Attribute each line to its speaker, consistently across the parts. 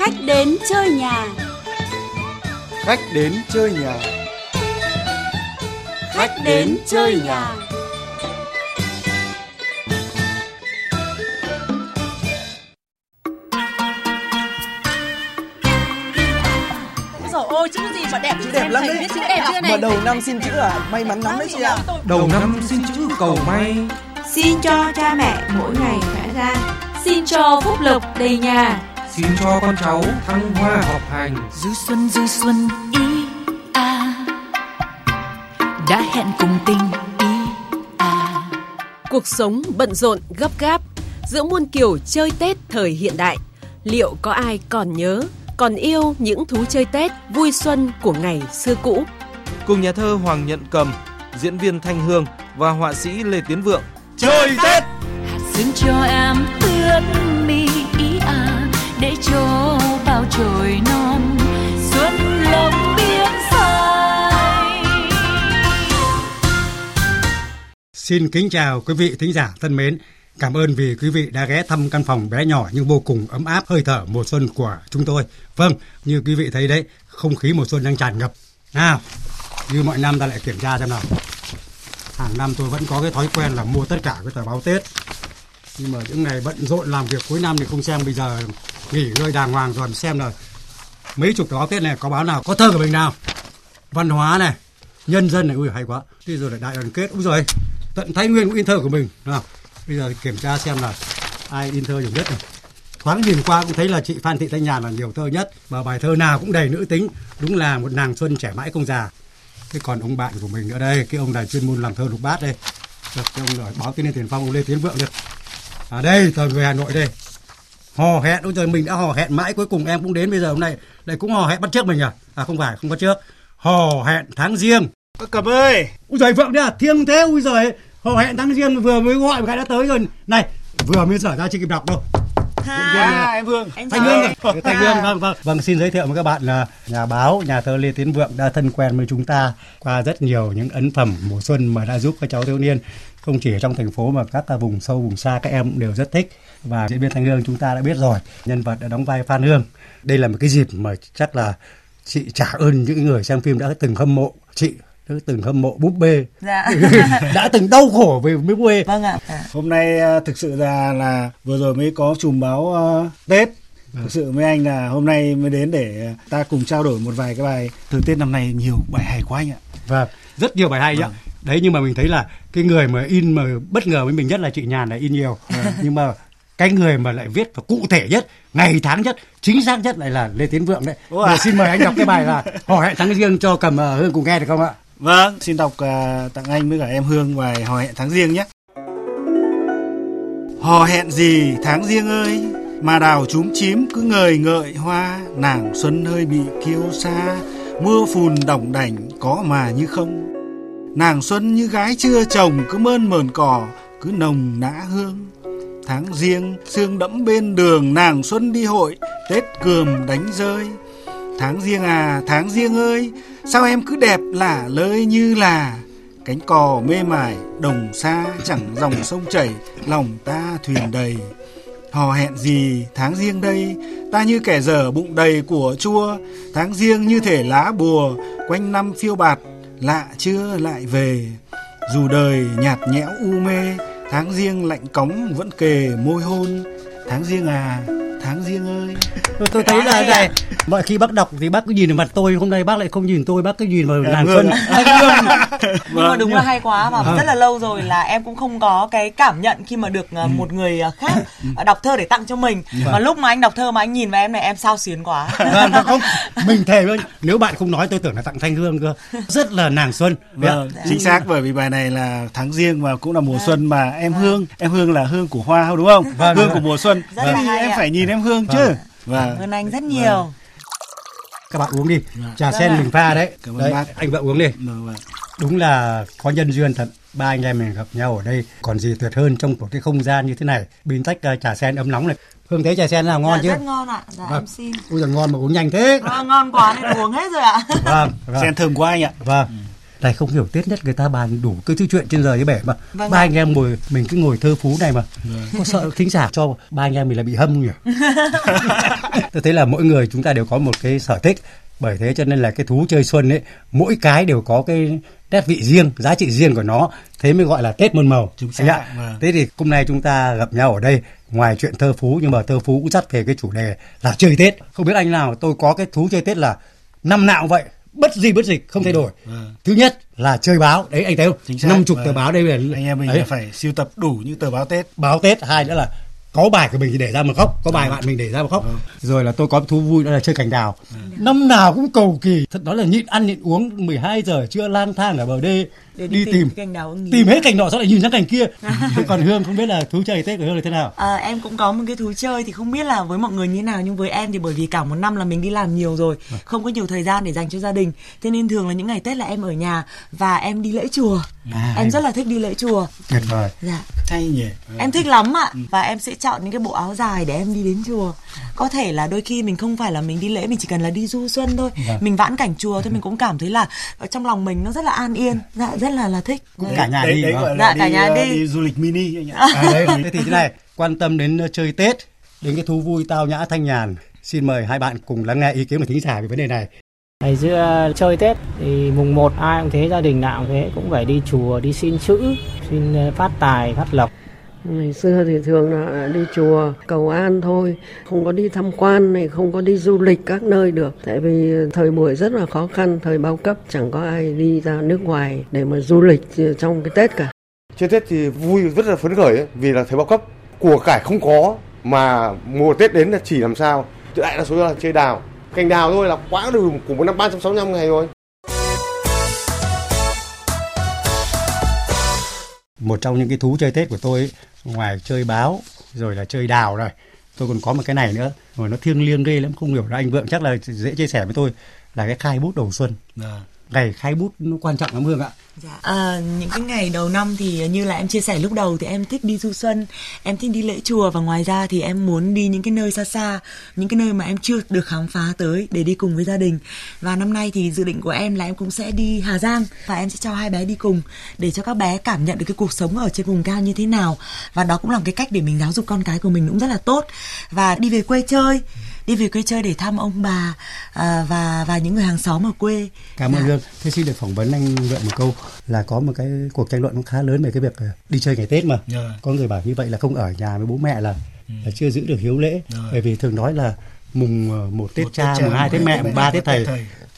Speaker 1: Khách đến chơi nhà.
Speaker 2: Khách đến chơi nhà.
Speaker 1: Khách đến chơi nhà.
Speaker 3: Rồi ôi chữ gì mà đẹp
Speaker 2: Chữ đẹp lắm đấy.
Speaker 3: Chữ đẹp chưa này
Speaker 2: Mở đầu năm xin chữ à? May mắn lắm đấy chị ạ.
Speaker 4: Đầu năm xin chữ cầu may
Speaker 5: Xin cho cha mẹ mỗi ngày khỏe ra Xin cho phúc lộc đầy nhà
Speaker 4: Xin cho con cháu thăng hoa học hành.
Speaker 6: Du xuân du xuân ý a. Đã hẹn cùng tình ý a.
Speaker 3: Cuộc sống bận rộn gấp gáp Giữa muôn kiểu chơi Tết thời hiện đại. Liệu có ai còn nhớ Còn yêu những thú chơi Tết Vui xuân của ngày xưa cũ?
Speaker 7: Cùng nhà thơ Hoàng Nhận Cầm, diễn viên Thanh Hương và họa sĩ Lê Tiến Vượng.
Speaker 2: Chơi Tết.
Speaker 6: hạt cho em ướt mi để cho bao trời non xuân lộng biếc dài
Speaker 8: Xin kính chào quý vị thính giả thân mến. Cảm ơn vì quý vị đã ghé thăm căn phòng bé nhỏ nhưng vô cùng ấm áp hơi thở mùa xuân của chúng tôi. Vâng, như quý vị thấy đấy, không khí mùa xuân đang tràn ngập. Nào, như mọi năm ta lại kiểm tra xem nào. Hàng năm tôi vẫn có cái thói quen là mua tất cả cái tờ báo Tết. Nhưng mà những ngày bận rộn làm việc cuối năm thì không xem bây giờ nghỉ ngơi đàng hoàng rồi xem là mấy chục tờ báo Tết này có báo nào có thơ của mình nào. Văn hóa này, nhân dân này ui hay quá. bây rồi lại đại đoàn kết, úi rồi tận Thái Nguyên cũng in thơ của mình. Nào, bây giờ kiểm tra xem là ai in thơ nhiều nhất này. Thoáng nhìn qua cũng thấy là chị Phan Thị Thanh Nhàn là nhiều thơ nhất và bài thơ nào cũng đầy nữ tính, đúng là một nàng xuân trẻ mãi không già. Thế còn ông bạn của mình nữa đây, cái ông này chuyên môn làm thơ lục bát đây. Được, cái ông rồi báo tin lên tiền phong ông Lê Tiến Vượng đây. À đây, tờ người Hà Nội đây. Hò hẹn, ôi trời mình đã hò hẹn mãi cuối cùng em cũng đến bây giờ hôm nay lại cũng hò hẹn bắt trước mình à? À không phải, không bắt trước. Hò hẹn tháng riêng.
Speaker 2: Cầm ơi.
Speaker 8: Ui giời Vượng đấy à, thiêng thế, ui giời. Hò hẹn tháng riêng vừa mới gọi một cái đã tới rồi. Này, vừa mới dở ra chưa kịp đọc đâu.
Speaker 2: À, em Hương.
Speaker 3: Anh
Speaker 8: Thanh Hương. Thanh Hương vâng vâng. Vâng xin giới thiệu với các bạn là nhà báo, nhà thơ Lê Tiến Vượng đã thân quen với chúng ta qua rất nhiều những ấn phẩm mùa xuân mà đã giúp các cháu thiếu niên không chỉ ở trong thành phố mà các vùng sâu vùng xa các em cũng đều rất thích và diễn viên Thanh Hương chúng ta đã biết rồi nhân vật đã đóng vai Phan Hương đây là một cái dịp mà chắc là chị trả ơn những người xem phim đã từng hâm mộ chị đã từng hâm mộ búp bê
Speaker 9: Dạ.
Speaker 8: đã từng đau khổ về búp bê
Speaker 9: Vâng ạ. À.
Speaker 10: Hôm nay à, thực sự ra là vừa rồi mới có chùm báo à, Tết. Thực sự với anh là hôm nay mới đến để ta cùng trao đổi một vài cái bài từ Tết năm nay nhiều bài hay quá anh ạ.
Speaker 8: Vâng, rất nhiều bài hay
Speaker 10: Vâng.
Speaker 8: ạ. Đấy nhưng mà mình thấy là cái người mà in mà bất ngờ với mình nhất là chị Nhàn là in nhiều. nhưng mà cái người mà lại viết và cụ thể nhất, ngày tháng nhất, chính xác nhất lại là Lê Tiến Vượng đấy.
Speaker 10: Ủa à?
Speaker 8: xin mời anh đọc cái bài là Hò hẹn tháng riêng cho cầm uh, Hương cùng nghe được không ạ?
Speaker 10: Vâng, xin đọc à, tặng anh với cả em Hương bài hò hẹn tháng riêng nhé. Hò hẹn gì tháng riêng ơi, mà đào chúm chím cứ ngời ngợi hoa, nàng xuân hơi bị kiêu xa, mưa phùn đỏng đảnh có mà như không. Nàng xuân như gái chưa chồng cứ mơn mờn cỏ, cứ nồng nã hương. Tháng riêng, sương đẫm bên đường, nàng xuân đi hội, Tết cườm đánh rơi. Tháng riêng à, tháng riêng ơi, sao em cứ đẹp lả lơi như là cánh cò mê mải, đồng xa chẳng dòng sông chảy, lòng ta thuyền đầy. Hò hẹn gì tháng riêng đây, ta như kẻ dở bụng đầy của chua, tháng riêng như thể lá bùa, quanh năm phiêu bạt, lạ chưa lại về. Dù đời nhạt nhẽo u mê, tháng riêng lạnh cóng vẫn kề môi hôn. Tháng riêng à, tháng riêng ơi.
Speaker 8: Tôi, tôi thấy là này, mọi khi bác đọc thì bác cứ nhìn vào mặt tôi, hôm nay bác lại không nhìn tôi, bác cứ nhìn vào nàng
Speaker 10: Hương
Speaker 8: xuân.
Speaker 9: Nhưng mà đúng là hay quá mà
Speaker 8: Vâng.
Speaker 9: rất là lâu rồi là em cũng không có cái cảm nhận khi mà được ờ, một người ờ, khác ờ, đọc thơ để tặng cho mình. Mà lúc mà anh đọc thơ mà anh nhìn vào em này em sao xuyến quá.
Speaker 8: Vâng, vâng, không, mình thề luôn, nếu bạn không nói tôi tưởng là tặng Thanh Hương cơ. Rất là nàng xuân.
Speaker 10: Vâng, chính xác bởi vì bài này là tháng riêng và cũng là mùa xuân mà em Hương, em Hương là hương của hoa đúng không?
Speaker 8: Vâng,
Speaker 10: hương
Speaker 8: vâng.
Speaker 10: của mùa xuân.
Speaker 9: Rất là hay
Speaker 10: em
Speaker 9: ạ.
Speaker 10: phải nhìn em Hương chứ.
Speaker 8: Vâng.
Speaker 9: Cảm ơn anh rất nhiều.
Speaker 8: Các bạn uống đi, trà
Speaker 9: Vâng
Speaker 8: sen
Speaker 9: ạ.
Speaker 8: mình pha đấy.
Speaker 10: Cảm ơn
Speaker 8: đấy
Speaker 10: bác.
Speaker 8: anh vợ uống đi.
Speaker 10: Vâng, vâng.
Speaker 8: đúng là có nhân duyên thật ba anh em mình gặp nhau ở đây còn gì tuyệt hơn trong một cái không gian như thế này bình tách uh, trà sen ấm nóng này hương thấy trà sen nào ngon
Speaker 9: dạ,
Speaker 8: chứ
Speaker 9: Rất ngon ạ. Dạ
Speaker 8: Vâng.
Speaker 9: em xin.
Speaker 8: ui giời ngon mà uống nhanh thế
Speaker 9: Ờ, ngon quá nên uống hết rồi ạ.
Speaker 8: vâng vâng
Speaker 10: Sen thơm quá anh ạ.
Speaker 8: vâng này không hiểu tết nhất người ta bàn đủ cái thứ chuyện trên giờ như bể mà.
Speaker 9: Vâng
Speaker 8: ba
Speaker 9: ạ.
Speaker 8: anh em ngồi mình cứ ngồi thơ phú này mà. Có sợ thính giả cho ba anh em mình là bị hâm không nhỉ? Tôi thấy là mỗi người chúng ta đều có một cái sở thích. Bởi thế cho nên là cái thú chơi xuân ấy mỗi cái đều có cái nét vị riêng giá trị riêng của nó. Thế mới gọi là tết muôn màu.
Speaker 10: Chính
Speaker 8: Anh ạ.
Speaker 10: xác, vâng.
Speaker 8: thế thì hôm nay chúng ta gặp nhau ở đây ngoài chuyện thơ phú nhưng mà thơ phú cũng dắt về cái chủ đề là chơi tết. Không biết anh nào tôi có cái thú chơi tết là năm nào cũng vậy bất gì bất dịch không thay đổi.
Speaker 10: Vâng.
Speaker 8: thứ nhất là chơi báo. Đấy anh thấy không? Năm chục
Speaker 10: vâng.
Speaker 8: tờ báo đây là
Speaker 10: anh em mình
Speaker 8: đấy,
Speaker 10: phải siêu tập đủ những tờ báo Tết.
Speaker 8: Báo tết hai nữa là có bài của mình thì để ra mà khóc. Có bài
Speaker 10: Vâng.
Speaker 8: bạn mình để ra mà khóc. Rồi là tôi có thú vui đó là chơi cành đào. Năm nào cũng cầu kỳ. Thật đó là nhịn ăn nhịn uống 12 giờ trưa lang thang ở bờ đê
Speaker 9: Để
Speaker 8: đi,
Speaker 9: đi
Speaker 8: tìm
Speaker 9: cái cành ý.
Speaker 8: tìm hết cành nọ sao lại nhìn sang cành kia. Còn hương không biết là thú chơi tết của hương là thế nào?
Speaker 9: À, em cũng có một cái thú chơi thì không biết là với mọi người như nào nhưng với em thì bởi vì cả một năm là mình đi làm nhiều rồi
Speaker 8: Vâng.
Speaker 9: không có nhiều thời gian để dành cho gia đình. Thế nên thường là những ngày tết là em ở nhà và em đi lễ chùa.
Speaker 8: À,
Speaker 9: em rất là thích đi lễ chùa.
Speaker 8: Tuyệt vời.
Speaker 9: Dạ.
Speaker 10: Hay nhỉ.
Speaker 9: Em thích lắm ạ. Và em sẽ chọn những cái bộ áo dài để em đi đến chùa. Có thể là đôi khi mình không phải là mình đi lễ mình chỉ cần là đi du xuân thôi.
Speaker 8: Vâng.
Speaker 9: mình vãn cảnh chùa thôi mình cũng cảm thấy là ở trong lòng mình nó rất là an yên. Dạ rất là là thích.
Speaker 8: Cũng cả nhà
Speaker 10: đấy,
Speaker 8: đi
Speaker 10: đấy là
Speaker 9: Dạ, cả
Speaker 10: đi,
Speaker 9: nhà
Speaker 10: ờ,
Speaker 9: đi.
Speaker 10: đi du lịch mini anh ạ
Speaker 8: à, đấy, thế thì thế này quan tâm đến ờ, chơi tết đến cái thú vui tao nhã thanh nhàn. Xin mời hai bạn cùng lắng nghe ý kiến của thính giả về vấn đề này.
Speaker 11: Ngày xưa chơi Tết thì mùng 1 ai cũng thế, gia đình nào cũng thế, cũng phải đi chùa, đi xin chữ, xin ờ, phát tài, phát lộc.
Speaker 12: Ngày xưa thì thường là đi chùa cầu an thôi, không có đi tham quan này, không có đi du lịch các nơi được. Tại vì thời buổi rất là khó khăn, thời bao cấp chẳng có ai đi ra nước ngoài để mà du lịch trong cái Tết cả.
Speaker 13: Chơi Tết thì vui rất là phấn khởi ấy, vì là thời bao cấp. Của cải không có mà mùa Tết đến là chỉ làm sao. Đại đa số là chơi đào. Cành đào thôi là quá đủ của một năm 365 ngày rồi.
Speaker 8: Một trong những cái thú chơi tết của tôi ấy, ngoài chơi báo rồi là chơi đào rồi tôi còn có một cái này nữa rồi nó thiêng liêng ghê lắm không hiểu là anh vượng chắc là dễ chia sẻ với tôi là cái khai bút đầu xuân
Speaker 10: à
Speaker 8: ngày khai bút nó quan trọng lắm hương ạ
Speaker 9: Dạ. À, những cái ngày đầu năm thì như là em chia sẻ lúc đầu thì em thích đi du xuân, em thích đi lễ chùa và ngoài ra thì em muốn đi những cái nơi xa xa, những cái nơi mà em chưa được khám phá tới để đi cùng với gia đình. Và năm nay thì dự định của em là em cũng sẽ đi Hà Giang và em sẽ cho hai bé đi cùng để cho các bé cảm nhận được cái cuộc sống ở trên vùng cao như thế nào. Và đó cũng là một cái cách để mình giáo dục con cái của mình cũng rất là tốt. Và đi về quê chơi, đi về quê chơi để thăm ông bà à, và và những người hàng xóm ở quê.
Speaker 8: cảm ơn
Speaker 9: Dạ.
Speaker 8: hương thế xin được phỏng vấn anh vượng một câu là có một cái cuộc tranh luận cũng khá lớn về cái việc ờ, đi chơi ngày tết mà
Speaker 10: Dạ.
Speaker 8: có người bảo như vậy là không ở nhà với bố mẹ là,
Speaker 10: Ừ.
Speaker 8: là chưa giữ được hiếu lễ
Speaker 10: Rồi.
Speaker 8: bởi vì thường nói là mùng ờ, một tết
Speaker 10: Một
Speaker 8: cha mùng hai tết mẹ mùng ba tết thầy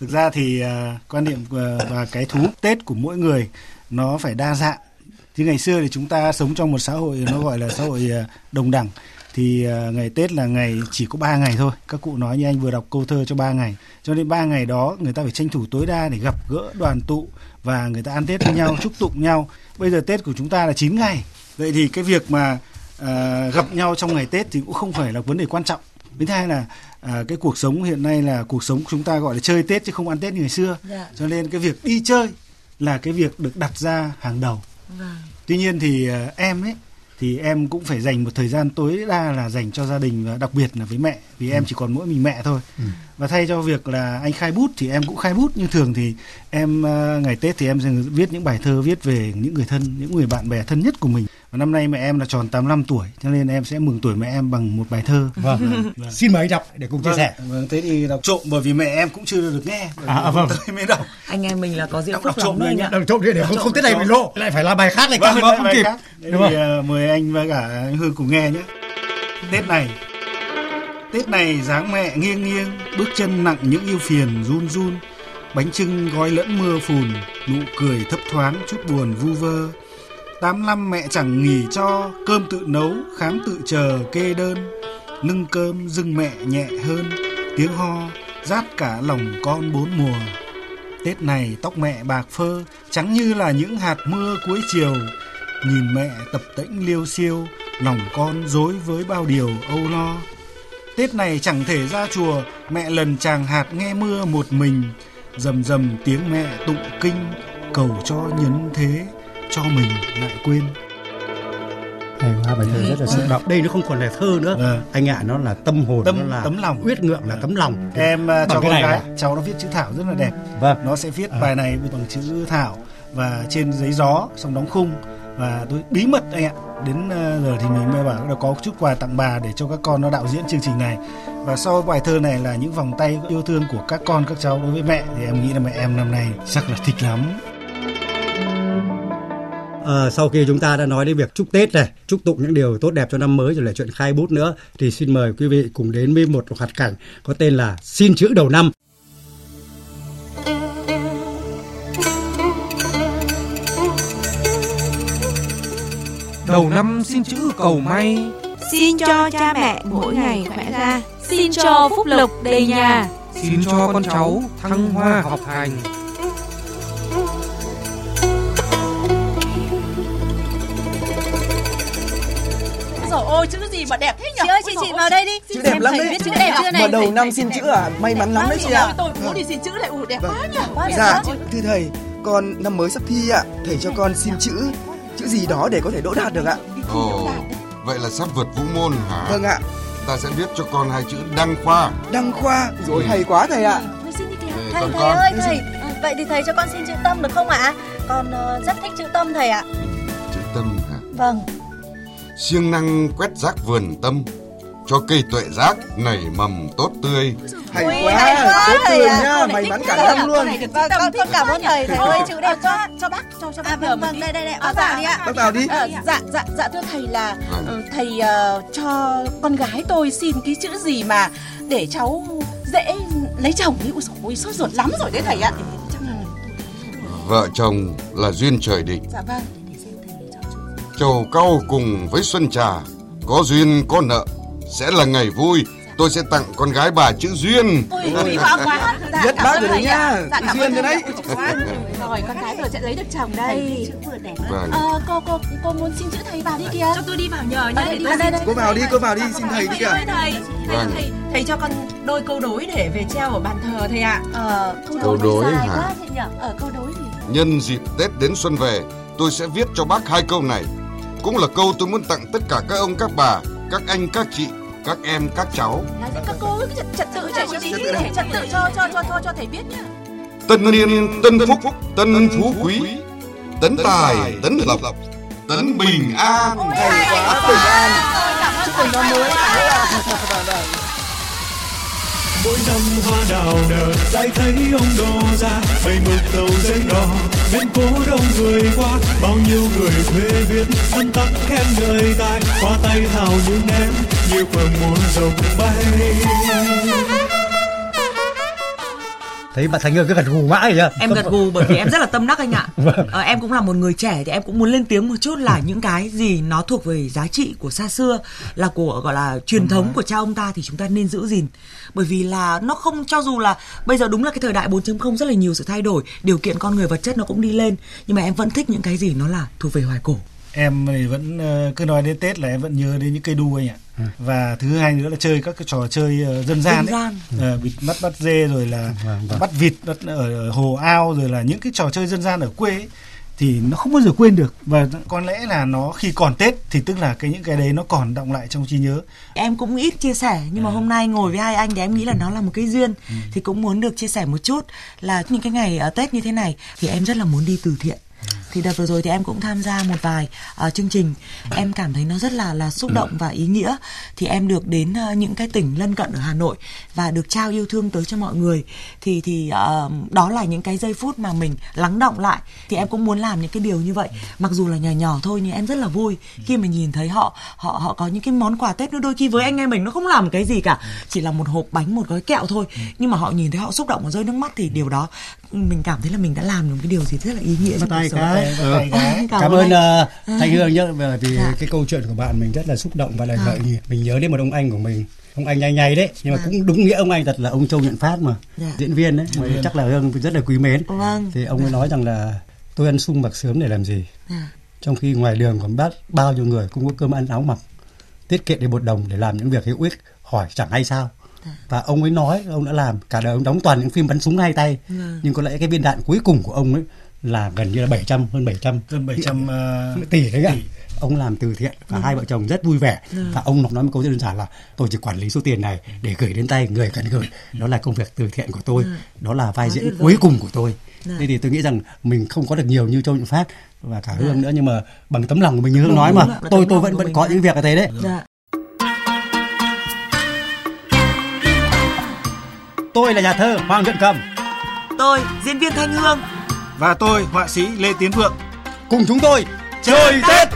Speaker 10: thực ra thì à, quan điểm của, và cái thú Tết của mỗi người nó phải đa dạng chứ ngày xưa thì chúng ta sống trong một xã hội nó gọi là xã hội à, đồng đẳng thì à, ngày Tết là ngày chỉ có 3 ngày thôi. Các cụ nói như anh vừa đọc câu thơ cho 3 ngày. Cho nên 3 ngày đó người ta phải tranh thủ tối đa để gặp gỡ đoàn tụ và người ta ăn Tết với nhau chúc tụng nhau. Bây giờ Tết của chúng ta là 9 ngày. Vậy thì cái việc mà à, gặp nhau trong ngày Tết thì cũng không phải là vấn đề quan trọng. Thứ hai là à, cái cuộc sống hiện nay là cuộc sống chúng ta gọi là chơi Tết chứ không ăn Tết như ngày xưa.
Speaker 9: Dạ.
Speaker 10: cho nên cái việc đi chơi là cái việc được đặt ra hàng đầu.
Speaker 9: Vâng.
Speaker 10: tuy nhiên thì à, em ấy thì em cũng phải dành một thời gian tối đa là dành cho gia đình và đặc biệt là với mẹ vì em chỉ còn mỗi mình mẹ thôi. Và thay cho việc là anh khai bút thì em cũng khai bút nhưng thường thì em à, ngày Tết thì em sẽ viết những bài thơ viết về những người thân những người bạn bè thân nhất của mình và năm nay mẹ em là tròn 85 tuổi cho nên em sẽ mừng tuổi mẹ em bằng một bài thơ.
Speaker 8: Vâng. Xin mời anh đọc để cùng chia
Speaker 10: Vâng,
Speaker 8: sẻ.
Speaker 10: Vâng thế thì đọc trộm bởi vì mẹ em cũng chưa được nghe
Speaker 8: À,
Speaker 10: vì
Speaker 8: vâng.
Speaker 10: tôi mới đọc.
Speaker 9: Anh em mình là có diễm
Speaker 10: Đọc-
Speaker 9: phúc
Speaker 10: đọc trộm
Speaker 9: anh ạ.
Speaker 8: đọc trộm đi để không, không tết này bị lộ lại phải là bài khác này
Speaker 10: Vâng, vâng,
Speaker 8: không kịp. đúng
Speaker 10: thì
Speaker 8: không?
Speaker 10: à, mời anh và cả anh Hương cùng nghe nhé. Tết này. Tết này dáng mẹ nghiêng nghiêng Bước chân nặng những yêu phiền run run. Bánh trưng gói lẫn mưa phùn Nụ cười thấp thoáng chút buồn vu vơ Tám năm mẹ chẳng nghỉ cho, Cơm tự nấu, khám tự chờ kê đơn. Nâng cơm dưng mẹ nhẹ hơn, Tiếng ho rát cả lòng con bốn mùa. Tết này tóc mẹ bạc phơ Trắng như là những hạt mưa cuối chiều. Nhìn mẹ tập tễnh liêu siêu Lòng con dối với bao điều âu lo. Tết này chẳng thể ra chùa, Mẹ lần chàng hạt nghe mưa một mình. Dầm dầm tiếng mẹ tụng kinh, Cầu cho nhấn thế. Cho mình lại quên.
Speaker 8: Hay quá bài thơ rất là xúc động. Đây nó không còn là thơ nữa.
Speaker 10: Vâng.
Speaker 8: anh ạ nó là tâm hồn
Speaker 10: Tâm-
Speaker 8: nó là
Speaker 10: tấm lòng.
Speaker 8: huyết ngượng là tấm lòng.
Speaker 10: Em uh,
Speaker 8: Bằng
Speaker 10: cho
Speaker 8: cái
Speaker 10: con
Speaker 8: này
Speaker 10: gái
Speaker 8: à?
Speaker 10: cháu nó viết chữ thảo rất là đẹp.
Speaker 8: Vâng.
Speaker 10: Nó sẽ viết
Speaker 8: À.
Speaker 10: bài này bằng chữ thảo và trên giấy gió xong đóng khung. Và tôi bí mật anh ạ đến ờ, giờ thì mình mới bảo là có chút quà tặng bà để cho các con nó đạo diễn chương trình này. Và sau bài thơ này là những vòng tay yêu thương của các con các cháu đối với mẹ. Thì em nghĩ là mẹ em năm nay chắc là thích lắm
Speaker 8: Ờ, sau khi chúng ta đã nói đến việc chúc Tết này, chúc tụng những điều tốt đẹp cho năm mới rồi lại chuyện khai bút nữa thì xin mời quý vị cùng đến với một hoạt cảnh có tên là Xin chữ đầu năm.
Speaker 4: Đầu năm xin chữ cầu may
Speaker 5: Xin cho cha mẹ mỗi ngày khỏe ra. Xin cho phúc lộc đầy nhà.
Speaker 4: Xin cho con cháu thăng hoa học hành
Speaker 1: Rồi ôi chữ gì mà đẹp thế nhỉ?
Speaker 14: Chị ơi, chị chị vào đây đi.
Speaker 10: Chữ đẹp lắm đấy.
Speaker 14: Chữ đẹp chưa này?
Speaker 10: Mở đầu năm xin chữ à? May mắn lắm đấy chị ạ.
Speaker 1: Tôi cũng đi xin chữ này, ui đẹp quá nhỉ.
Speaker 2: Dạ, thưa thầy, con năm mới sắp thi ạ, thầy cho con xin chữ, chữ gì đó để có thể đỗ đạt được ạ.
Speaker 15: Ồ, vậy là sắp vượt vũ môn hả?
Speaker 2: Vâng ạ.
Speaker 15: Ta sẽ viết cho con hai chữ đăng khoa.
Speaker 2: Đăng khoa, rồi
Speaker 15: Ừ.
Speaker 2: hay quá thầy ạ.
Speaker 14: Thầy, thầy
Speaker 15: con?
Speaker 14: ơi, thầy. Vậy thì thầy cho con xin chữ tâm được không ạ? Con ờ, rất thích chữ tâm thầy ạ.
Speaker 15: Chữ tâm hả?
Speaker 14: Vâng.
Speaker 15: Siêng năng quét rác vườn tâm, cho cây tuệ giác nảy mầm tốt tươi.
Speaker 2: Hay
Speaker 14: Ui,
Speaker 2: quá,
Speaker 14: hay quá,
Speaker 2: tốt
Speaker 14: thầy
Speaker 2: tươi
Speaker 14: ạ.
Speaker 2: nhá,
Speaker 14: Con
Speaker 2: mắn
Speaker 14: quá
Speaker 2: cả năm luôn.
Speaker 14: Vâng, con con cảm ơn thầy. Thầy ơi, chữ đẹp
Speaker 1: cho
Speaker 14: quá.
Speaker 1: cho bác cho cho bác
Speaker 14: À, vâng, vâng, đây, đây, đây, bác vào đi ạ.
Speaker 2: Bác vào đi.
Speaker 1: Ờ, dạ dạ dạ thưa thầy là
Speaker 15: Vâng.
Speaker 1: ừ, thầy ờ, cho con gái tôi xin cái chữ gì mà để cháu dễ lấy chồng ấy. Ui ôi, sốt ruột lắm rồi đấy thầy ạ.
Speaker 15: Vợ chồng là duyên trời định,
Speaker 1: dạ vâng.
Speaker 15: Trầu cau cùng với xuân trà, có duyên có nợ, sẽ là ngày vui. Tôi sẽ tặng con gái bà chữ duyên.
Speaker 1: Ôi, quý quá quá. Dạ,
Speaker 2: Nhất
Speaker 1: cảm
Speaker 2: bác
Speaker 1: ơn
Speaker 2: rồi đấy
Speaker 1: thầy
Speaker 2: nhá,
Speaker 1: Dạ,
Speaker 2: duyên
Speaker 1: ơn
Speaker 2: rồi
Speaker 1: thầy
Speaker 2: đấy.
Speaker 1: Rồi con gái tôi sẽ lấy được chồng đây. Chữ vừa đẹp.
Speaker 15: Vâng.
Speaker 1: Ờ, cô cô cô muốn xin chữ thầy vào đi kìa. Cho tôi đi vào nhờ nhá. Để tôi xin
Speaker 2: Cô vào đi, cô vào đi, xin thầy đi kìa.
Speaker 1: Thầy ơi, thầy.
Speaker 15: Vâng.
Speaker 1: Thầy, thầy cho con đôi câu đối để về treo ở bàn thờ thầy ạ.
Speaker 14: Ờ, câu đối dài
Speaker 15: hả?
Speaker 14: quá chị nhỉ?
Speaker 1: Ở câu đối thì
Speaker 15: Nhân dịp Tết đến xuân về, tôi sẽ viết cho bác hai câu này. Cũng là câu tôi muốn tặng tất cả các ông các bà, các anh các chị, các em các cháu.
Speaker 1: các cô cứ trật, trật tự cho chị đi để trật tự cho cho cho cho cho thầy biết nhá.
Speaker 15: Tân niên tân phúc, tân phú quý, tấn tài, tấn lộc, tấn bình an.
Speaker 2: Hay quá, bình an. Chúc mừng năm mới
Speaker 16: mỗi năm hoa đào nở lại thấy ông đồ ra bầy mực tàu giấy đỏ, bên phố đông người qua bao nhiêu người thuê viết thân tắc khen người tài. Qua tay thảo như ném như phường mùa rồng bay.
Speaker 8: Thấy bạn Thành cứ gật gù mãi nhá.
Speaker 9: em gật gù bởi vì em rất là tâm đắc anh ạ. Ờ, em cũng là một người trẻ thì em cũng muốn lên tiếng một chút là những cái gì nó thuộc về giá trị của xa xưa là của gọi là truyền thống của cha ông ta thì chúng ta nên giữ gìn. Bởi vì là nó không cho dù là bây giờ đúng là cái thời đại 4.0 rất là nhiều sự thay đổi điều kiện con người vật chất nó cũng đi lên nhưng mà em vẫn thích những cái gì nó là thuộc về hoài cổ.
Speaker 10: Em thì vẫn ờ, cứ nói đến Tết là em vẫn nhớ đến những cây đu anh ạ và thứ hai nữa là chơi các cái trò chơi ờ, dân gian
Speaker 9: Dân
Speaker 10: ấy.
Speaker 9: gian.
Speaker 10: Ờ, bịt mắt bắt dê rồi là bắt vịt bắt ở, ở hồ ao rồi là những cái trò chơi dân gian ở quê ấy, thì nó không bao giờ quên được. Và có lẽ là nó khi còn Tết thì tức là cái những cái đấy nó còn động lại trong trí nhớ.
Speaker 9: Em cũng ít chia sẻ nhưng mà hôm nay ngồi với hai anh thì em nghĩ là nó là một cái duyên. Thì cũng muốn được chia sẻ một chút là những cái ngày ở Tết như thế này thì em rất là muốn đi từ thiện thì đợt vừa rồi thì em cũng tham gia một vài uh, chương trình. Em cảm thấy nó rất là là xúc động và ý nghĩa. Thì em được đến uh, những cái tỉnh lân cận ở Hà Nội và được trao yêu thương tới cho mọi người. Thì thì uh, đó là những cái giây phút mà mình lắng động lại. Thì em cũng muốn làm những cái điều như vậy. Mặc dù là nhỏ nhỏ thôi nhưng em rất là vui khi mà nhìn thấy họ họ họ có những cái món quà Tết nữa. Đôi khi với anh em mình nó không làm cái gì cả. Chỉ là một hộp bánh một gói kẹo thôi. Nhưng mà họ nhìn thấy họ xúc động và rơi nước mắt thì điều đó mình cảm thấy là mình đã làm được một cái điều gì rất là ý nghĩa trong cuộc sống.
Speaker 8: Ờ.
Speaker 9: Cảm
Speaker 8: cảm
Speaker 9: ơn
Speaker 8: uh, Thanh Hương nhé bởi vì
Speaker 9: Dạ.
Speaker 8: cái câu chuyện của bạn mình rất là xúc động và là
Speaker 9: À.
Speaker 8: gợi nhịp mình nhớ đến một ông anh của mình ông anh nhai nhai đấy nhưng mà
Speaker 9: À.
Speaker 8: cũng đúng nghĩa ông anh thật là ông Châu Nhuận Phát mà
Speaker 9: Dạ.
Speaker 8: diễn viên đấy mà
Speaker 10: viên.
Speaker 8: chắc là Hương rất là quý mến
Speaker 9: Vâng.
Speaker 8: thì ông ấy nói rằng là tôi ăn sung mặc sớm để làm gì
Speaker 9: Dạ.
Speaker 8: trong khi ngoài đường còn bác bao nhiêu người cũng có cơm ăn áo mặc tiết kiệm đến một đồng để làm những việc hữu ích hỏi chẳng hay sao và ông ấy nói ông đã làm cả đời ông đóng toàn những phim bắn súng hai tay
Speaker 10: Vâng.
Speaker 8: nhưng có lẽ cái viên đạn cuối cùng của ông ấy là gần như là 700 hơn 700
Speaker 10: hơn 700 uh,
Speaker 8: tỷ đấy ạ ông làm từ thiện cả hai vợ chồng rất vui vẻ. Và ông nói một câu rất đơn giản là tôi chỉ quản lý số tiền này để gửi đến tay người cần gửi. Đó là công việc từ thiện của tôi. Đó là vai diễn cuối cùng của tôi. Thế thì tôi nghĩ rằng mình không có được nhiều như châu Nhuận Phát và cả Hương nữa nhưng mà bằng tấm lòng của mình như Hương nói mà tôi tôi vẫn vẫn có những việc ở thế đấy. Tôi là nhà thơ Hoàng Nhuận Cầm.
Speaker 9: Tôi, diễn viên Thanh Hương.
Speaker 10: Và tôi, họa sĩ Lê Tiến Vượng.
Speaker 8: Cùng chúng tôi chơi Tết.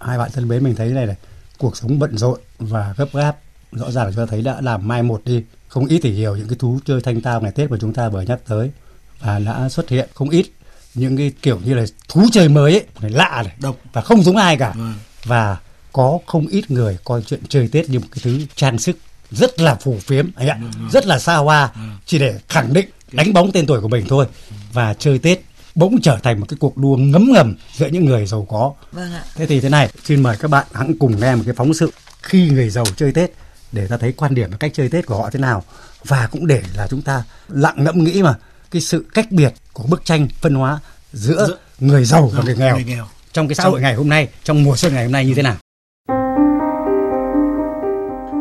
Speaker 8: Hai bạn thân mến mình thấy này này, cuộc sống bận rộn và gấp gáp rõ ràng cho thấy đã làm mai một đi không ít thì hiểu những cái thú chơi thanh tao ngày Tết mà chúng ta vừa nhắc tới và đã xuất hiện không ít những cái kiểu như là thú chơi mới ấy, này lạ này
Speaker 10: độc
Speaker 8: và không giống ai cả ừ. và có không ít người coi chuyện chơi Tết như một cái thứ trang sức rất là phù phiếm anh ạ, ừ. rất là xa hoa ừ. chỉ để khẳng định đánh bóng tên tuổi của mình thôi và chơi Tết bỗng trở thành một cái cuộc đua ngấm ngầm giữa những người giàu có.
Speaker 9: Vâng ạ.
Speaker 8: Thế thì thế này, xin mời các bạn hãy cùng nghe một cái phóng sự khi người giàu chơi Tết để ta thấy quan điểm và cách chơi Tết của họ thế nào và cũng để là chúng ta lặng ngẫm nghĩ mà cái sự cách biệt của bức tranh phân hóa giữa, giữa người giàu và người nghèo, người nghèo trong cái xã hội ngày hôm nay, trong mùa xuân ngày hôm nay như thế nào.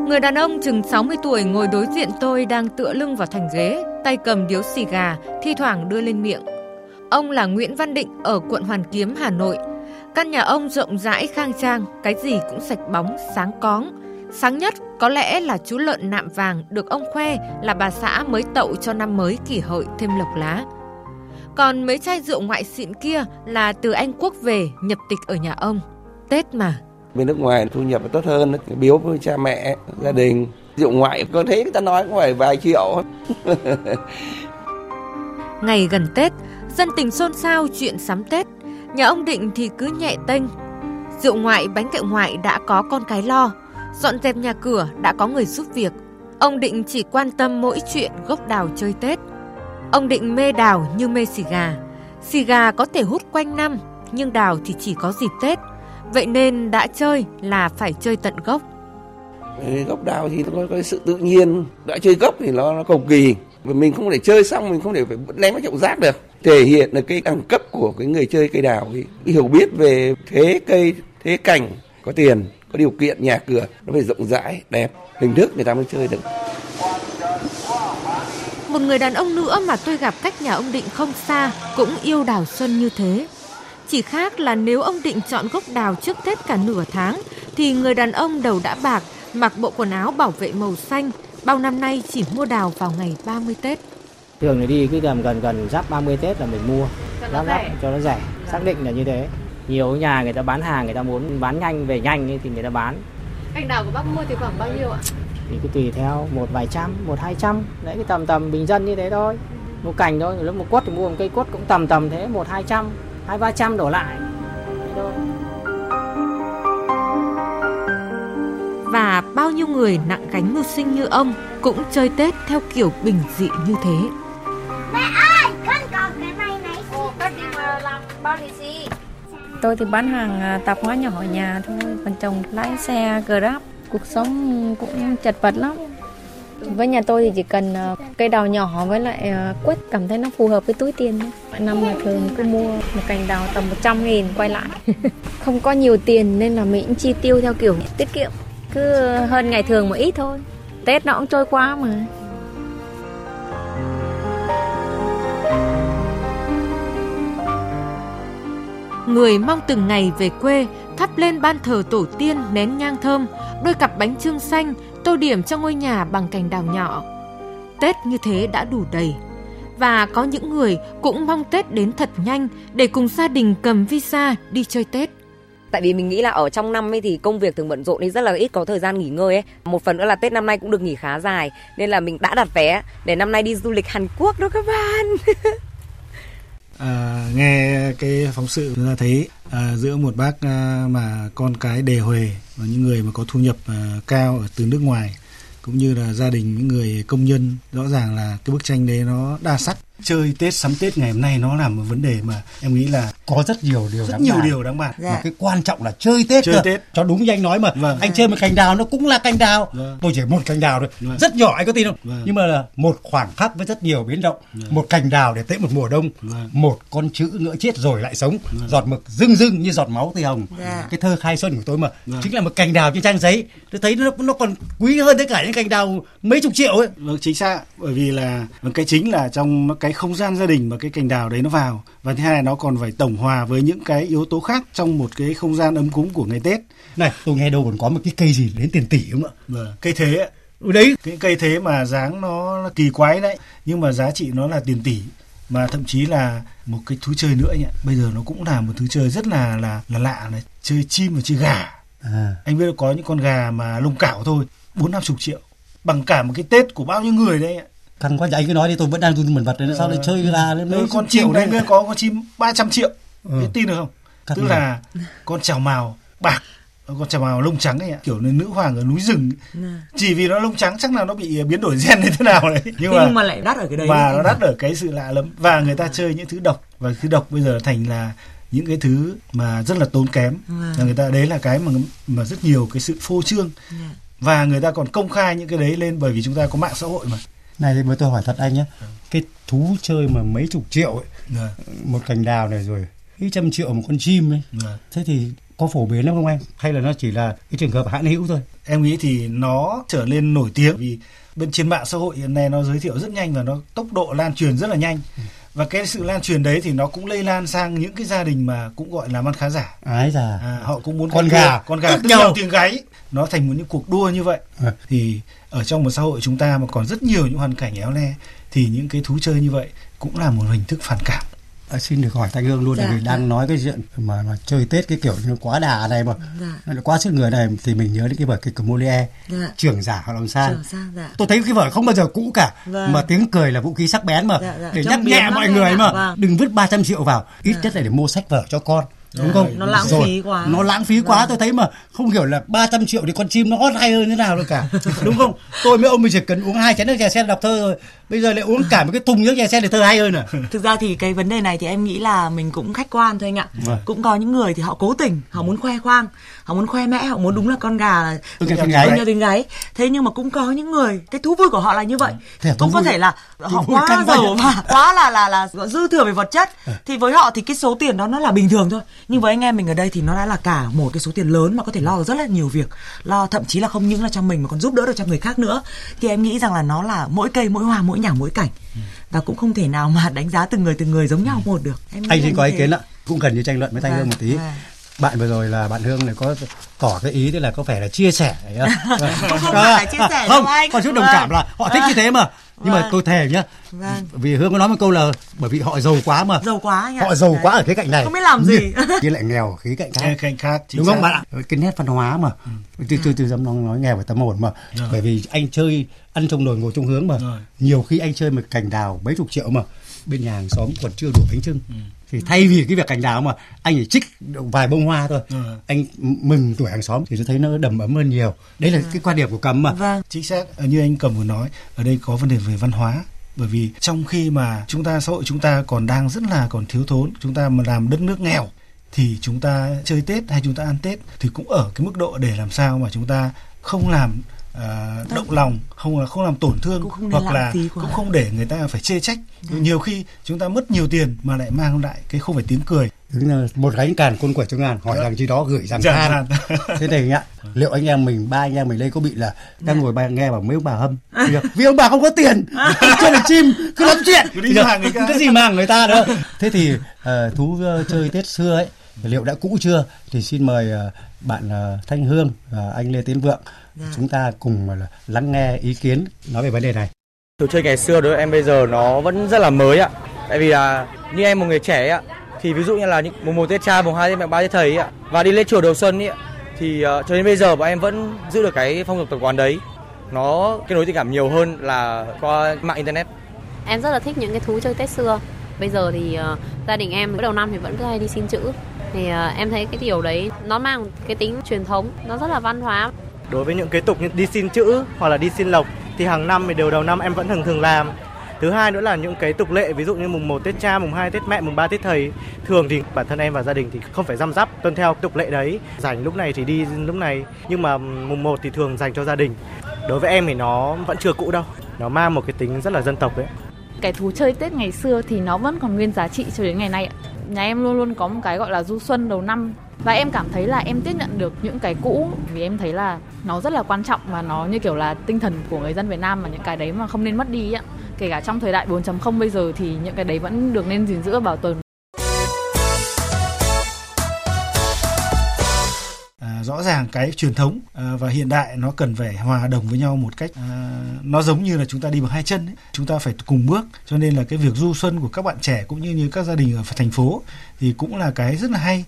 Speaker 17: Người đàn ông chừng 60 tuổi ngồi đối diện tôi đang tựa lưng vào thành ghế, tay cầm điếu xì gà, thi thoảng đưa lên miệng. Ông là Nguyễn Văn Định ở quận Hoàn Kiếm, Hà Nội. Căn nhà ông rộng rãi khang trang, cái gì cũng sạch bóng, sáng cóng. Sáng nhất có lẽ là chú lợn nạm vàng được ông khoe là bà xã mới tậu cho năm mới kỷ hợi thêm lộc lá. Còn mấy chai rượu ngoại xịn kia là từ Anh Quốc về nhập tịch ở nhà ông. Tết mà,
Speaker 18: bên nước ngoài thu nhập tốt hơn, biếu với cha mẹ, gia đình. Rượu ngoại có thấy người ta nói cũng phải vài triệu.
Speaker 17: Ngày gần tết, dân tình xôn xao chuyện sắm tết. Nhà ông định thì cứ nhẹ tênh. Rượu ngoại, bánh kẹo ngoại đã có con cái lo. Dọn dẹp nhà cửa, đã có người giúp việc. Ông định chỉ quan tâm mỗi chuyện gốc đào chơi tết. Ông định mê đào như mê xì gà. Xì gà có thể hút quanh năm, nhưng đào thì chỉ có dịp tết. Vậy nên đã chơi là phải chơi tận gốc.
Speaker 18: Gốc đào thì có, có sự tự nhiên, đã chơi gốc thì nó, nó cầu kỳ. Và mình không thể chơi xong mình không thể phải ném vào chậu rác được. Thể hiện được cái đẳng cấp của cái người chơi cây đào, cái hiểu biết về thế cây, thế cảnh, có tiền, có điều kiện nhà cửa nó phải rộng rãi, đẹp, hình thức người ta mới chơi được.
Speaker 17: Một người đàn ông nữa mà tôi gặp cách nhà ông Định không xa cũng yêu đào xuân như thế. Chỉ khác là nếu ông định chọn gốc đào trước Tết cả nửa tháng, thì người đàn ông đầu đã bạc, mặc bộ quần áo bảo vệ màu xanh, bao năm nay chỉ mua đào vào ngày 30 Tết.
Speaker 11: Thường thì đi cứ gần gần gần giáp 30 Tết là mình mua, giáp giáp cho nó rẻ, xác định là như thế. Nhiều nhà người ta bán hàng, người ta muốn bán nhanh về nhanh thì người ta bán.
Speaker 17: Cành đào của bác mua thì khoảng bao nhiêu ạ?
Speaker 11: Thì cứ tùy theo một vài trăm, một hai trăm, đấy cái tầm tầm bình dân như thế thôi. Mua cành thôi, lúc một quất thì mua một cây quất cũng tầm tầm thế, một hai trăm hai ba trăm đổ lại
Speaker 17: và bao nhiêu người nặng gánh mưu sinh như ông cũng chơi Tết theo kiểu bình dị như thế.
Speaker 19: Mẹ ơi, con còn cái này này. Ồ, con đi mà làm bao lì xì.
Speaker 20: Tôi thì bán hàng à, tạp hóa nhỏ ở nhà thôi, còn chồng lái xe Grab. Cuộc sống cũng chật vật lắm. Với nhà tôi thì chỉ cần ờ, cây đào nhỏ với lại ờ, quất cảm thấy nó phù hợp với túi tiền thôi. Năm là thường cứ mua một cành đào tầm 100 nghìn quay lại. Không có nhiều tiền nên là mình cũng chi tiêu theo kiểu tiết kiệm. Cứ hơn ngày thường một ít thôi. Tết nó cũng trôi qua mà.
Speaker 17: Người mong từng ngày về quê, thắp lên ban thờ tổ tiên nén nhang thơm, đôi cặp bánh trưng xanh, tô điểm cho ngôi nhà bằng cành đào nhỏ. Tết như thế đã đủ đầy. Và có những người cũng mong Tết đến thật nhanh để cùng gia đình cầm visa đi chơi Tết
Speaker 21: tại vì mình nghĩ là ở trong năm ấy thì công việc thường bận rộn nên rất là ít có thời gian nghỉ ngơi ấy một phần nữa là tết năm nay cũng được nghỉ khá dài, nên là mình đã đặt vé để năm nay đi du lịch hàn quốc đó các bạn
Speaker 10: à, nghe cái phóng sự chúng ta thấy à, giữa một bác à, mà con cái đề huề và những người mà có thu nhập à, cao ở từ nước ngoài cũng như là gia đình những người công nhân rõ ràng là cái bức tranh đấy nó đa sắc chơi Tết sắm Tết ngày hôm nay nó là một vấn đề mà em nghĩ là
Speaker 8: có rất nhiều điều
Speaker 10: rất
Speaker 8: đáng
Speaker 10: nhiều
Speaker 8: bàn.
Speaker 10: điều đáng bàn.
Speaker 8: Mà cái quan trọng là chơi Tết
Speaker 10: Chơi
Speaker 8: cơ.
Speaker 10: Tết.
Speaker 8: cho đúng như anh nói mà
Speaker 10: Vâng.
Speaker 8: anh chơi một cành đào nó cũng là cành đào
Speaker 10: Vâng.
Speaker 8: tôi chỉ một cành đào thôi
Speaker 10: Vâng.
Speaker 8: rất nhỏ anh có tin không
Speaker 10: Vâng.
Speaker 8: nhưng mà là một khoảnh khắc với rất nhiều biến động một cành đào để tết một mùa đông
Speaker 10: Vâng.
Speaker 8: một con chữ nữa chết rồi lại sống giọt mực rưng rưng như giọt máu tươi hồng
Speaker 9: Dạ.
Speaker 8: cái thơ khai xuân của tôi mà
Speaker 10: Vâng.
Speaker 8: chính là một cành đào trên trang giấy tôi thấy nó nó còn quý hơn tất cả những cành đào mấy chục triệu ấy
Speaker 10: Vâng chính xác bởi vì là cái chính là trong cái không gian gia đình mà cái cành đào đấy nó vào. Và thứ hai nó còn phải tổng hòa với những cái yếu tố khác trong một cái không gian ấm cúng của ngày Tết.
Speaker 8: này tôi nghe đâu còn có một cái cây gì đến tiền tỷ không ạ?
Speaker 10: Vâng, cây thế ấy.
Speaker 8: Đấy.
Speaker 10: Cái cây thế mà dáng nó, kỳ quái đấy nhưng mà giá trị nó là tiền tỷ mà thậm chí là một cái thú chơi nữa nhỉ bây giờ nó cũng là một thứ chơi rất là là là lạ này chơi chim và chơi gà.
Speaker 8: À.
Speaker 10: anh biết là có những con gà mà lông cảo thôi bốn năm chục triệu bằng cả một cái tết của bao nhiêu người đấy ạ.
Speaker 8: Căn quá anh cứ nói đi tôi vẫn đang run mẩn vật đấy sao lại chơi gà lên mấy
Speaker 10: Ờ, con
Speaker 8: chim
Speaker 10: triệu đấy
Speaker 8: đây?
Speaker 10: mới có con chim 300 triệu
Speaker 8: Ừ.
Speaker 10: biết tin được không
Speaker 8: Cắt
Speaker 10: tức
Speaker 8: nhiều.
Speaker 10: là con trào mào bạc con trào mào lông trắng ấy ạ kiểu như nữ hoàng ở núi rừng chỉ vì nó lông trắng chắc là nó bị biến đổi gen như thế nào đấy nhưng mà
Speaker 9: nhưng mà lại đắt ở cái đấy
Speaker 10: và
Speaker 9: đấy.
Speaker 10: nó đắt ở cái sự lạ lắm và người ta chơi những thứ độc và thứ độc bây giờ thành là những cái thứ mà rất là tốn kém
Speaker 9: Vâng.
Speaker 10: là người ta đấy là cái mà mà rất nhiều cái sự phô trương
Speaker 9: Dạ.
Speaker 10: và người ta còn công khai những cái đấy lên bởi vì chúng ta có mạng xã hội mà
Speaker 8: này thì mới tôi hỏi thật anh nhé cái thú chơi mà mấy chục triệu ấy
Speaker 10: Vâng.
Speaker 8: một cành đào này rồi mấy trăm triệu một con chim ấy
Speaker 10: Vâng.
Speaker 8: thế thì có phổ biến lắm không anh? Hay là nó chỉ là cái trường hợp hãn hữu thôi?
Speaker 10: Em nghĩ thì nó trở lên nổi tiếng vì bên trên mạng xã hội hiện nay nó giới thiệu rất nhanh và nó tốc độ lan truyền rất là nhanh. Và cái sự lan truyền đấy thì nó cũng lây lan sang những cái gia đình mà cũng gọi là ăn khá giả.
Speaker 8: Ái
Speaker 10: à, họ cũng muốn
Speaker 8: Con
Speaker 10: cái
Speaker 8: gà,
Speaker 10: con gà
Speaker 8: tức nhau.
Speaker 10: tiếng gáy nó thành một những cuộc đua như vậy
Speaker 8: À.
Speaker 10: thì ở trong một xã hội chúng ta mà còn rất nhiều những hoàn cảnh éo le thì những cái thú chơi như vậy cũng là một hình thức phản cảm
Speaker 8: À, xin được hỏi Thanh Hương luôn
Speaker 9: Dạ,
Speaker 8: là vì
Speaker 9: dạ.
Speaker 8: đang nói cái chuyện mà, mà chơi Tết cái kiểu như nó quá đà này mà
Speaker 9: Dạ.
Speaker 8: nó quá sức người này thì mình nhớ đến cái vở kịch của Molière
Speaker 9: Dạ.
Speaker 8: trưởng giả họ làm sao
Speaker 9: dạ.
Speaker 8: tôi thấy cái vở không bao giờ cũ cả
Speaker 9: Vâng.
Speaker 8: mà tiếng cười là vũ khí sắc bén mà
Speaker 9: Dạ, dạ.
Speaker 8: để
Speaker 9: Trong
Speaker 8: nhắc nhẹ mọi người mà
Speaker 9: Vâng.
Speaker 8: đừng vứt 300 triệu vào ít
Speaker 9: Dạ.
Speaker 8: nhất là để mua sách vở cho con đúng không
Speaker 9: Nó lãng
Speaker 8: Rồi,
Speaker 9: phí quá.
Speaker 8: nó lãng phí quá
Speaker 9: Vâng.
Speaker 8: tôi thấy mà không hiểu là 300 triệu thì con chim nó hót hay hơn thế nào được cả đúng không tôi với ông mình chỉ cần uống hai chén nước trà sen đọc thơ rồi bây giờ lại uống cả một cái thùng nước trà sen để thơ hay hơn à
Speaker 9: Thực ra thì cái vấn đề này thì em nghĩ là mình cũng khách quan thôi anh ạ.
Speaker 8: Vâng.
Speaker 9: Cũng có những người thì họ cố tình, họ muốn khoe khoang, họ muốn khoe mẽ, họ muốn đúng là con gà là
Speaker 8: Tôi
Speaker 9: tôi nghe tiếng gáy. Thế nhưng mà cũng có những người cái thú vui của họ là như vậy.
Speaker 8: Thế
Speaker 9: Cũng có
Speaker 8: vui-
Speaker 9: thể là họ quá giàu và quá là là là dư thừa về vật chất. Thì với họ thì cái số tiền đó nó là bình thường thôi. Nhưng với anh em mình ở đây thì nó đã là cả một cái số tiền lớn mà có thể lo được rất là nhiều việc. Lo thậm chí là không những là cho mình mà còn giúp đỡ được cho người khác nữa. Thì em nghĩ rằng là nó là mỗi cây, mỗi hoa, mỗi nhảng, mỗi cảnh. Và cũng không thể nào mà đánh giá từng người từng người giống nhau một được. Em
Speaker 8: anh
Speaker 9: như
Speaker 8: có ý kiến ạ cũng cần như tranh luận với thanh
Speaker 9: Vâng,
Speaker 8: hương một tí
Speaker 9: vâng.
Speaker 8: bạn vừa rồi là bạn hương này có tỏ cái ý tức là có vẻ là chia sẻ đấy á.
Speaker 9: Không, không
Speaker 8: À,
Speaker 9: phải là chia sẻ
Speaker 8: không
Speaker 9: đâu anh.
Speaker 8: còn chút đồng
Speaker 9: Vâng.
Speaker 8: cảm là họ thích như thế mà nhưng mà
Speaker 9: Vâng.
Speaker 8: tôi thề nhá
Speaker 9: Vâng.
Speaker 8: vì hương có nói một câu là bởi vì họ giàu quá mà
Speaker 9: Giàu quá anh ạ.
Speaker 8: họ giàu
Speaker 9: Đấy.
Speaker 8: quá ở khía cạnh này
Speaker 9: Không biết làm gì.
Speaker 8: kia lại nghèo ở khía cạnh khác
Speaker 10: Khía cạnh khác
Speaker 8: đúng không bạn ạ cái nét văn hóa mà từ từ từ dám nói, nói nghèo với tâm hồn mà
Speaker 10: Rồi.
Speaker 8: bởi vì anh chơi ăn trong nồi ngồi trong hướng mà
Speaker 10: Rồi.
Speaker 8: nhiều khi anh chơi một cành đào mấy chục triệu mà bên nhà hàng xóm còn chưa đủ bánh trưng thì thay vì cái việc cành đào mà anh chỉ trích vài bông hoa thôi
Speaker 10: Ừ.
Speaker 8: anh mừng tuổi hàng xóm thì tôi thấy nó đầm ấm hơn nhiều đấy là cái quan điểm của cầm mà
Speaker 9: Vâng.
Speaker 10: chính xác như anh cầm vừa nói ở đây có vấn đề về văn hóa bởi vì trong khi mà chúng ta xã hội chúng ta còn đang rất là còn thiếu thốn chúng ta mà làm đất nước nghèo thì chúng ta chơi tết hay chúng ta ăn tết thì cũng ở cái mức độ để làm sao mà chúng ta không làm à, động lòng không là không làm tổn thương
Speaker 9: Cũng không
Speaker 10: hoặc là cũng không để người ta phải chê trách. Nhiều khi chúng ta mất nhiều tiền mà lại mang lại cái không phải tiếng cười.
Speaker 8: Đúng là một gánh càn côn quẩy trong ngàn hỏi rằng chi đó gửi rằng than. thế này ạ liệu anh em mình ba anh em mình đây có bị là đang ngồi bài nghe bảo mấy ông bà hâm? Vì- vì ông bà không có tiền. Chơi được chim cứ lắm chuyện.
Speaker 10: Cứ đi hàng người ta.
Speaker 8: cái gì mang người ta nữa. Thế thì ờ, thú ờ, chơi tết xưa ấy liệu đã cũ chưa? Thì xin mời ờ, bạn ờ, thanh hương và anh lê tiến vượng chúng ta cùng ờ, lắng nghe ý kiến nói về vấn đề này
Speaker 22: Đồ chơi ngày xưa đối với em bây giờ nó vẫn rất là mới ạ. Tại vì là như em một người trẻ ấy ạ, thì ví dụ như là những mùng một Tết cha, mùng hai Tết mẹ, ba Tết thầy ấy ạ, và đi lên chùa đầu xuân ấy ạ, thì uh, cho đến bây giờ bọn em vẫn giữ được cái phong tục tập quán đấy. Nó kết nối tình cảm nhiều hơn là qua mạng internet.
Speaker 23: Em rất là thích những cái thú chơi Tết xưa. Bây giờ thì uh, gia đình em đầu năm thì vẫn cứ hay đi xin chữ. Thì uh, em thấy cái điều đấy nó mang cái tính truyền thống, nó rất là văn hóa.
Speaker 24: Đối với những cái tục như đi xin chữ hoặc là đi xin lộc thì hàng năm thì đều đầu năm em vẫn thường thường làm. Thứ
Speaker 25: hai nữa là những cái tục lệ ví dụ như mùng 1 Tết cha, mùng 2 Tết mẹ, mùng 3 Tết thầy. Thường thì bản thân em và gia đình thì không phải răm rắp tuân theo tục lệ đấy. Rảnh lúc này thì đi lúc này, nhưng mà mùng 1 thì thường dành cho gia đình. Đối với em thì nó vẫn chưa cũ đâu. Nó mang một cái tính rất là dân tộc ấy.
Speaker 24: Cái thú chơi Tết ngày xưa thì nó vẫn còn nguyên giá trị cho đến ngày nay ạ. Nhà em luôn luôn có một cái gọi là du xuân đầu năm và em cảm thấy là em tiếp nhận được những cái cũ vì em thấy là nó rất là quan trọng và nó như kiểu là tinh thần của người dân Việt Nam mà những cái đấy mà không nên mất đi ạ. Kể cả trong thời đại 4.0 bây giờ thì những cái đấy vẫn được nên gìn giữ, bảo tồn.
Speaker 10: À, rõ ràng cái truyền thống à, và hiện đại nó cần phải hòa đồng với nhau một cách à, nó giống như là chúng ta đi bằng hai chân ấy. chúng ta phải cùng bước, cho nên là cái việc du xuân của các bạn trẻ cũng như như các gia đình ở thành phố thì cũng là cái rất là hay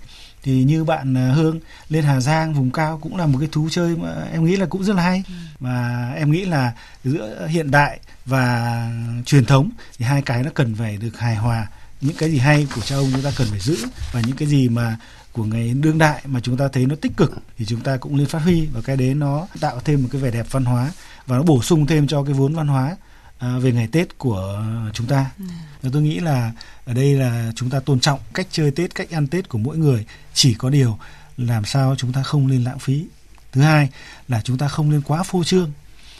Speaker 10: thì như bạn à, Hương lên Hà Giang vùng cao cũng là một cái thú chơi mà em nghĩ là cũng rất là hay. Và em nghĩ là giữa hiện đại và truyền thống thì hai cái nó cần phải được hài hòa. Những cái gì hay của cha ông chúng ta cần phải giữ và những cái gì mà của ngày đương đại mà chúng ta thấy nó tích cực thì chúng ta cũng nên phát huy. Và cái đấy nó tạo thêm một cái vẻ đẹp văn hóa và nó bổ sung thêm cho cái vốn văn hóa về ngày Tết của chúng ta. Ừ. Tôi nghĩ là ở đây là chúng ta tôn trọng cách chơi Tết, cách ăn Tết của mỗi người. Chỉ có điều làm sao chúng ta không nên lãng phí. Thứ hai là chúng ta không nên quá phô trương.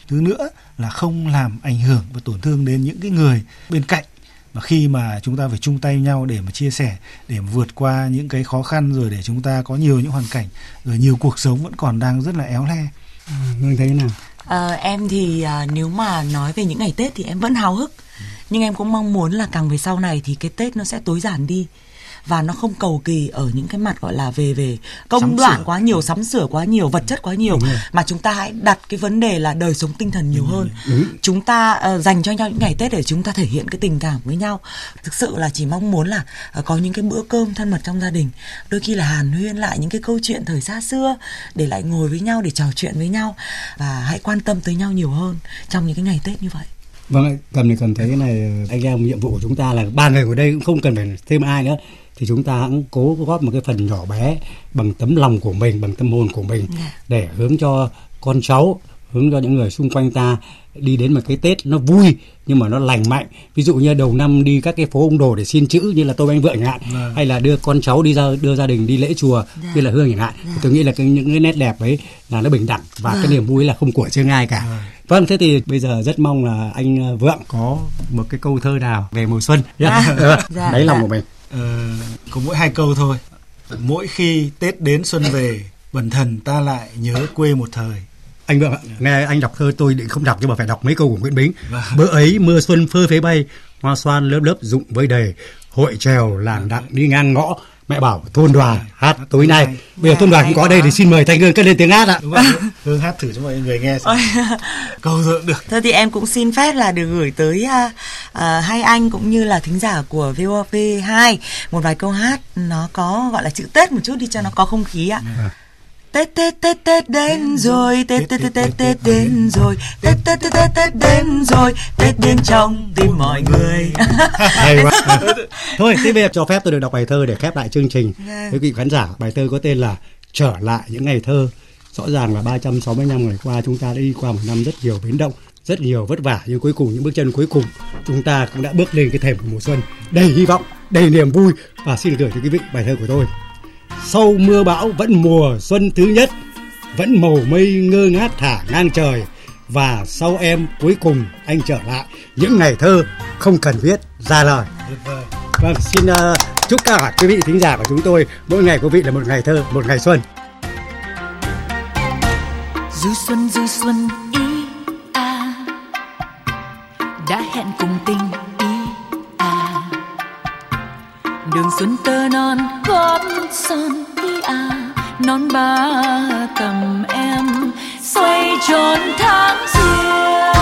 Speaker 10: Thứ nữa là không làm ảnh hưởng và tổn thương đến những cái người bên cạnh và khi mà chúng ta phải chung tay nhau để mà chia sẻ để mà vượt qua những cái khó khăn rồi để chúng ta có nhiều những hoàn cảnh rồi nhiều cuộc sống vẫn còn đang rất là éo le
Speaker 8: ừ, Hương thấy nào
Speaker 9: à, em thì à, nếu mà nói về những ngày Tết thì em vẫn háo hức. Nhưng em cũng mong muốn là càng về sau này thì cái Tết nó sẽ tối giản đi và nó không cầu kỳ ở những cái mặt gọi là về về công sắm đoạn sửa. quá nhiều sắm sửa quá nhiều vật chất quá nhiều. Mà chúng ta hãy đặt cái vấn đề là đời sống tinh thần nhiều Đúng hơn. Đúng. chúng ta uh, dành cho nhau những ngày tết để chúng ta thể hiện cái tình cảm với nhau. Thực sự là chỉ mong muốn là uh, có những cái bữa cơm thân mật trong gia đình. Đôi khi là hàn huyên lại những cái câu chuyện thời xa xưa để lại ngồi với nhau để trò chuyện với nhau. Và hãy quan tâm tới nhau nhiều hơn trong những cái ngày tết như vậy.
Speaker 8: Vâng cầm thì cần thấy cái này anh em nhiệm vụ của chúng ta là ba người ở đây cũng không cần phải thêm ai nữa thì chúng ta cũng cố góp một cái phần nhỏ bé bằng tấm lòng của mình bằng tâm hồn của mình dạ. để hướng cho con cháu hướng cho những người xung quanh ta đi đến một cái Tết nó vui nhưng mà nó lành mạnh ví dụ như đầu năm đi các cái phố ông đồ để xin chữ như là tôi anh vợ chẳng hạn vâng. hay là đưa con cháu đi ra đưa gia đình đi lễ chùa dạ. như là hương chẳng hạn dạ. tôi nghĩ là cái, những cái nét đẹp ấy là nó bình đẳng và vâng. cái niềm vui là không của riêng ai cả vâng. vâng thế thì bây giờ rất mong là anh vượng có một cái câu thơ nào về mùa xuân dạ. dạ. đấy lòng dạ. của mình
Speaker 10: ờ, có mỗi hai câu thôi. Mỗi khi tết đến xuân về bần thần ta lại nhớ quê một thời.
Speaker 8: Anh vượng nghe anh đọc thơ tôi định không đọc nhưng mà phải đọc mấy câu của nguyễn bính. Vâng. bữa ấy mưa xuân phơ phế bay hoa xoan lớp lớp rụng với đầy hội trèo làng đặng đi ngang ngõ mẹ bảo thôn đoàn hát tối nay. Bây giờ thôn đoàn cũng có đây thì xin mời thanh hương cất lên tiếng hát ạ.
Speaker 10: Hương hát thử cho mọi người nghe xem. Câu thượng được.
Speaker 9: Thôi thì em cũng xin phép là được gửi tới uh, uh, hai anh cũng như là thính giả của VOV 2 một vài câu hát nó có gọi là chữ Tết một chút đi cho nó có không khí ạ. Yeah. Tết Tết Tết Tết đến rồi Tết Tết Tết Tết Tết đến rồi Tết Tết Tết Tết Tết đến rồi Tết đến trong tim mọi người
Speaker 8: Hay quá Thôi thế bây giờ cho phép tôi được đọc bài thơ để khép lại chương trình Với quý vị khán giả bài thơ có tên là Trở lại những ngày thơ Rõ ràng là 365 ngày qua chúng ta đã đi qua một năm rất nhiều biến động rất nhiều vất vả nhưng cuối cùng những bước chân cuối cùng chúng ta cũng đã bước lên cái thềm của mùa xuân đầy hy vọng đầy niềm vui và xin gửi cho quý vị bài thơ của tôi sau mưa bão vẫn mùa xuân thứ nhất vẫn màu mây ngơ ngác thả ngang trời. Và sau em cuối cùng anh trở lại. Những ngày thơ không cần viết ra lời. Vâng xin uh, chúc cả quý vị thính giả của chúng tôi mỗi ngày quý vị là một ngày thơ một ngày xuân.
Speaker 6: Du xuân du xuân ý a đã hẹn cùng đường xuân tơ non, gót son đi à. Non ba tầm em, xoay tròn tháng riêng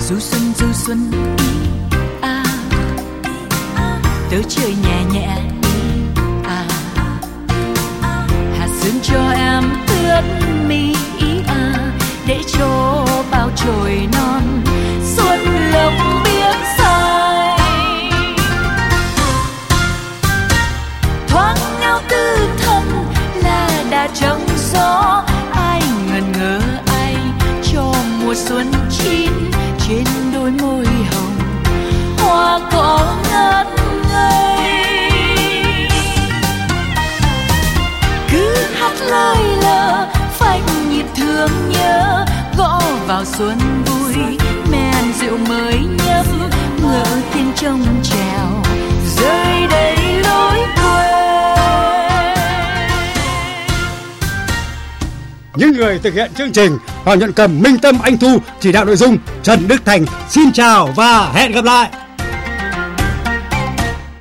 Speaker 6: du xuân du xuân đi à. à. Tớ chơi nhẹ nhẹ
Speaker 8: thực hiện chương trình Hoàng Nhuận Cầm, Minh Tâm, Anh Thu chỉ đạo nội dung Trần Đức Thành. Xin chào và hẹn gặp lại.